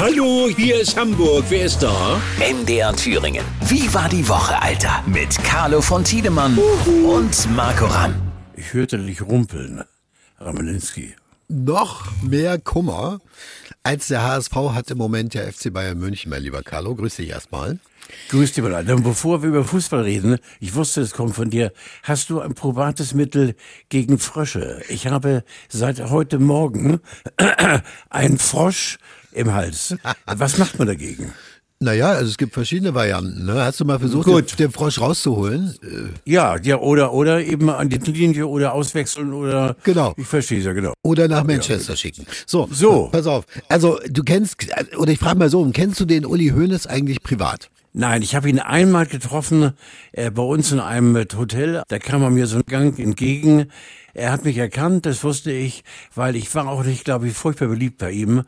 Hallo, hier ist Hamburg. Wer ist da? MDR Thüringen. Wie war die Woche, Alter? Mit Carlo von Tiedemann und Marco Ramm. Ich hörte dich rumpeln, Ramelinski. Noch mehr Kummer als der HSV hat im Moment der FC Bayern München, mein lieber Carlo. Grüß dich erstmal. Grüß dich mal. Alter. Bevor wir über Fußball reden, ich wusste, es kommt von dir. Hast du ein probates Mittel gegen Frösche? Ich habe seit heute Morgen einen Frosch im Hals. Was macht man dagegen? Naja, also es gibt verschiedene Varianten. Ne? Hast du mal versucht, Gut. Den, den Frosch rauszuholen? Äh, Ja, ja, oder, oder eben an die Linie oder auswechseln oder. Genau. Ich verstehe es ja, genau. Oder nach Manchester schicken. So, So. pass auf. Also du kennst, oder ich frage mal so, kennst du den Uli Hoeneß eigentlich privat? Nein, ich habe ihn einmal getroffen äh, bei uns in einem Hotel. Da kam er mir so einen Gang entgegen. Er hat mich erkannt, das wusste ich, weil ich war auch nicht, glaube ich, furchtbar beliebt bei ihm,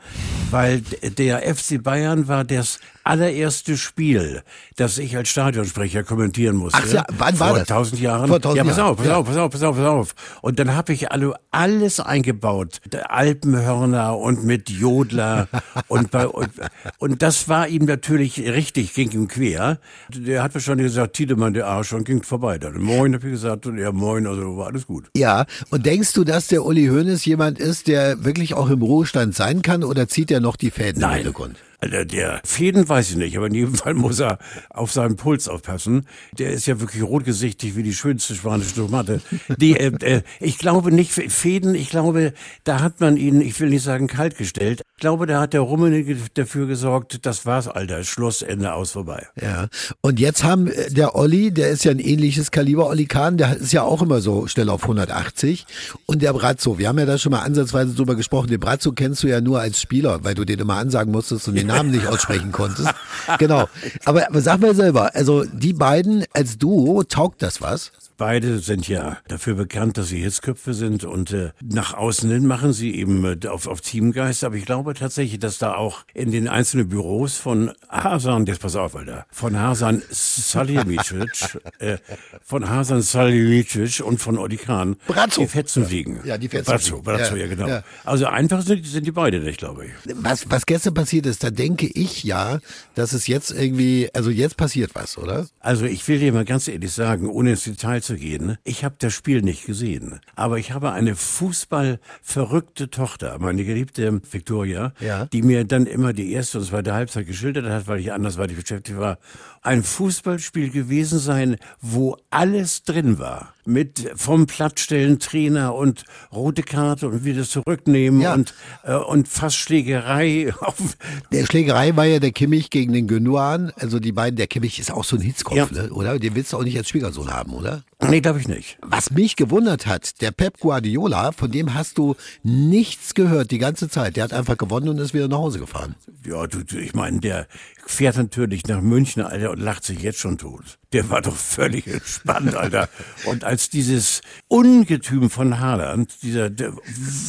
weil der FC Bayern war das allererste Spiel, das ich als Stadionsprecher kommentieren musste. Ach ja, wann war Vor das? tausend Jahren. Vor 1000 ja, pass auf, pass ja. auf, pass auf, pass auf, pass auf. Und dann habe ich alle, alles eingebaut. Alpenhörner und mit Jodler und, bei, und, und das war ihm natürlich richtig, ging ihm quer. Der hat wahrscheinlich gesagt, Tiedemann, der Arsch, und ging vorbei. Dann moin, hab ich gesagt, und ja, moin, also war alles gut. Ja. Und denkst du, dass der Uli Hoeneß jemand ist, der wirklich auch im Ruhestand sein kann, oder zieht er noch die Fäden im Nein. Hintergrund? Alter, der Fäden weiß ich nicht, aber in jedem Fall muss er auf seinen Puls aufpassen. Der ist ja wirklich rotgesichtig wie die schönste spanische Tomate. Die, äh, äh, ich glaube nicht, Fäden, ich glaube, da hat man ihn, ich will nicht sagen kalt gestellt. Ich glaube, da hat der Rummenigge dafür gesorgt, das war's, Alter, Schluss, Ende, aus, vorbei. Ja. Und jetzt haben äh, der Olli, der ist ja ein ähnliches Kaliber, Olli Kahn, der ist ja auch immer so schnell auf 180. Und der Brazzo, wir haben ja da schon mal ansatzweise drüber gesprochen, den Brazzo kennst du ja nur als Spieler, weil du den immer ansagen musstest und den Namen nicht aussprechen konntest. Genau. Aber, aber sag mal selber, also die beiden als Duo, taugt das was? Beide sind ja dafür bekannt, dass sie Hitzköpfe sind und äh, nach außen hin machen sie eben äh, auf, auf Teamgeist. Aber ich glaube tatsächlich, dass da auch in den einzelnen Büros von Hasan, jetzt pass auf, Alter, von Hasan Salihamidzic, äh, von Hasan Salihamidzic und von Oli Kahn Brazzo. die Fetzen fliegen. Ja, die Fetzen Brazzo. Brazzo, Ja, ja, genau. ja. Also einfach sind, sind die beide nicht, glaube ich. Was, was gestern passiert ist, da denke ich ja, dass es jetzt irgendwie, also jetzt passiert was, oder? Also ich will dir mal ganz ehrlich sagen, ohne ins Detail zu gehen, ich habe das Spiel nicht gesehen, aber ich habe eine fußballverrückte Tochter, meine geliebte Victoria, Ja. die mir dann immer die erste und zweite Halbzeit geschildert hat, weil ich andersweitig beschäftigt war. Ein Fußballspiel gewesen sein, wo alles drin war. Mit vom Plattstellen Trainer und rote Karte und wieder zurücknehmen Ja. und, äh, und fast Schlägerei. Auf, Der Schlägerei war ja der Kimmich gegen den Gündogan. Also die beiden, der Kimmich ist auch so ein Hitzkopf, Ja. ne? oder? Den willst du auch nicht als Schwiegersohn haben, oder? Nee, glaube ich nicht. Was mich gewundert hat, der Pep Guardiola, von dem hast du nichts gehört die ganze Zeit. Der hat einfach gewonnen und ist wieder nach Hause gefahren. Ja, du, du, ich meine, der fährt natürlich nach München, Alter, und lacht sich jetzt schon tot. Der war doch völlig entspannt, Alter. Und als dieses Ungetüm von Haaland, dieser der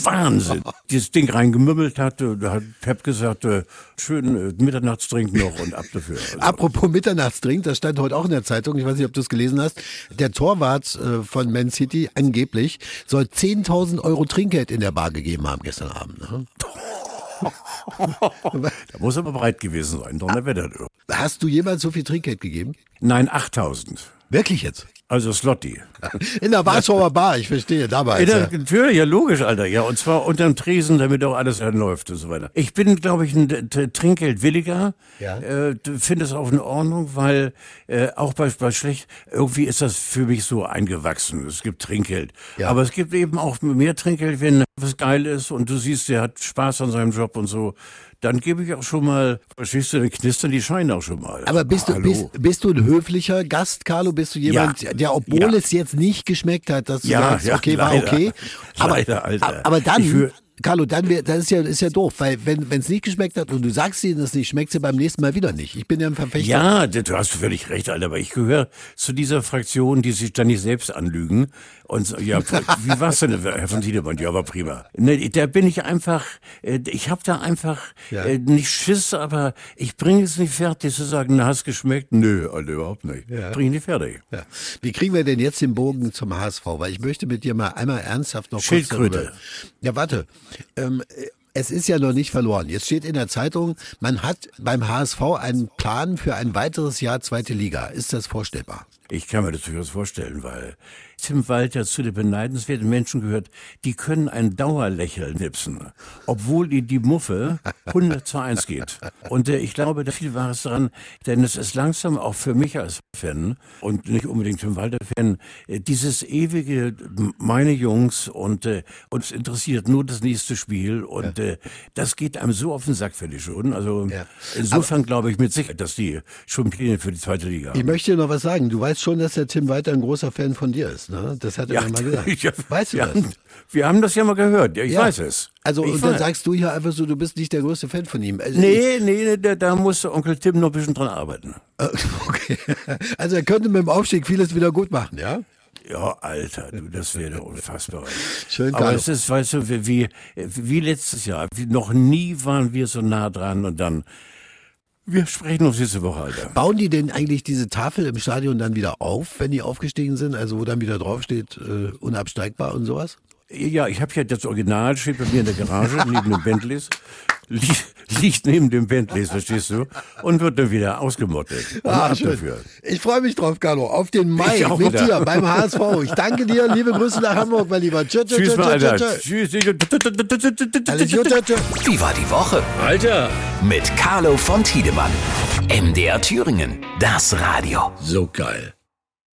Wahnsinn, dieses Ding reingemümmelt hatte, da hat Pep gesagt, äh, schön äh, Mitternachtstrink noch und ab dafür. Also, Apropos Mitternachtstrink, das stand heute auch in der Zeitung, ich weiß nicht, ob du es gelesen hast, der Torwart äh, von Man City angeblich soll 10.000 Euro Trinkgeld in der Bar gegeben haben gestern Abend. Ne? da muss aber bereit gewesen sein, Donnerwetter. Hast du jemals so viel Trinkgeld gegeben? Nein, 8000. Wirklich jetzt? Also Slotty. In der Warschauer Bar, ich verstehe, damals. Ja, Ja. natürlich, ja logisch, Alter. Ja, und zwar unterm Tresen, damit auch alles läuft und so weiter. Ich bin, glaube ich, ein Trinkgeldwilliger. Ja. Äh, finde es auch in Ordnung, weil äh, auch bei, bei schlecht, irgendwie ist das für mich so eingewachsen. Es gibt Trinkgeld. Ja. Aber es gibt eben auch mehr Trinkgeld, wenn was geil ist und du siehst, der hat Spaß an seinem Job und so. Dann gebe ich auch schon mal, verstehst du, dann knistern die Scheine auch schon mal. Aber bist du, Hallo. bist, bist du ein höflicher Gast, Carlo? Bist du jemand, Ja. der, obwohl Ja. es jetzt nicht geschmeckt hat, dass du Ja, sagst, okay, war okay? Aber, Leider, Alter. aber dann, Carlo, dann wär, das ist ja, ist ja doof, weil wenn es nicht geschmeckt hat und du sagst ihnen das nicht, schmeckt sie beim nächsten Mal wieder nicht. Ich bin ja ein Verfechter. Ja, du hast völlig recht, Alter, aber ich gehöre zu dieser Fraktion, die sich dann nicht selbst anlügen. Und so, ja, wie war's denn, Herr von Tiedemann? Ja, war prima. Ne, da bin ich einfach, äh, ich habe da einfach Ja. äh, nicht Schiss, aber ich bringe es nicht fertig zu sagen, na, hast geschmeckt? Nö, Alter, überhaupt nicht. Ja. Bring ich nicht fertig. Ja. Wie kriegen wir denn jetzt den Bogen zum HSV? Weil ich möchte mit dir mal einmal ernsthaft noch kurz Schildkröte. darüber- Ja, warte. Ähm, äh, es ist ja noch nicht verloren. Jetzt steht in der Zeitung, man hat beim HSV einen Plan für ein weiteres Jahr zweite Liga. Ist das vorstellbar? Ich kann mir das durchaus vorstellen, weil Tim Walter zu den beneidenswerten Menschen gehört, die können ein Dauerlächeln nipsen, obwohl ihnen die Muffe 100 zu 1 geht. Und äh, ich glaube, da viel war es dran, denn es ist langsam auch für mich als Fan und nicht unbedingt Tim Walter-Fan, äh, dieses ewige, meine Jungs und äh, uns interessiert nur das nächste Spiel und ja. äh, das geht einem so auf den Sack, finde ich schon. Also ja. insofern glaube ich mit Sicherheit, dass die schon Pläne für die zweite Liga haben. Ich möchte noch was sagen. Du weißt schon, dass der Tim Walter ein großer Fan von dir ist. Ne? Das hat er ja, mal gesagt. Ja, weißt du ja, das? Wir haben das ja mal gehört. Ja, ich weiß es. Also, ich und dann sagst du ja einfach so, du bist nicht der größte Fan von ihm. Also nee, nee, da, da muss Onkel Tim noch ein bisschen dran arbeiten. Äh, okay. Also er könnte mit dem Aufstieg vieles wieder gut machen, ja? Ja, Alter, du, das wäre unfassbar. Schön, Aber es ist, weißt du, wie, wie letztes Jahr. Wie, noch nie waren wir so nah dran und dann wir sprechen uns nächste Woche, Alter. Bauen die denn eigentlich diese Tafel im Stadion dann wieder auf, wenn die aufgestiegen sind? Also wo dann wieder draufsteht, äh, unabsteigbar und sowas? Ja, ich habe ja das Original, steht bei mir in der Garage, neben den Bentleys. Liegt, liegt neben den Bentleys, verstehst du? Und wird dann wieder ausgemottet. Ah, schön. Dafür. Ich freue mich drauf, Carlo. Auf den Mai mit wieder. dir beim HSV. Ich danke dir. Liebe Grüße nach Hamburg, mein Lieber. Tschüss, tschüss, tschüss, Alter. Tschüss. Alles gut, Wie war die Woche? Alter. Mit Carlo von Tiedemann. MDR Thüringen. Das Radio. So geil.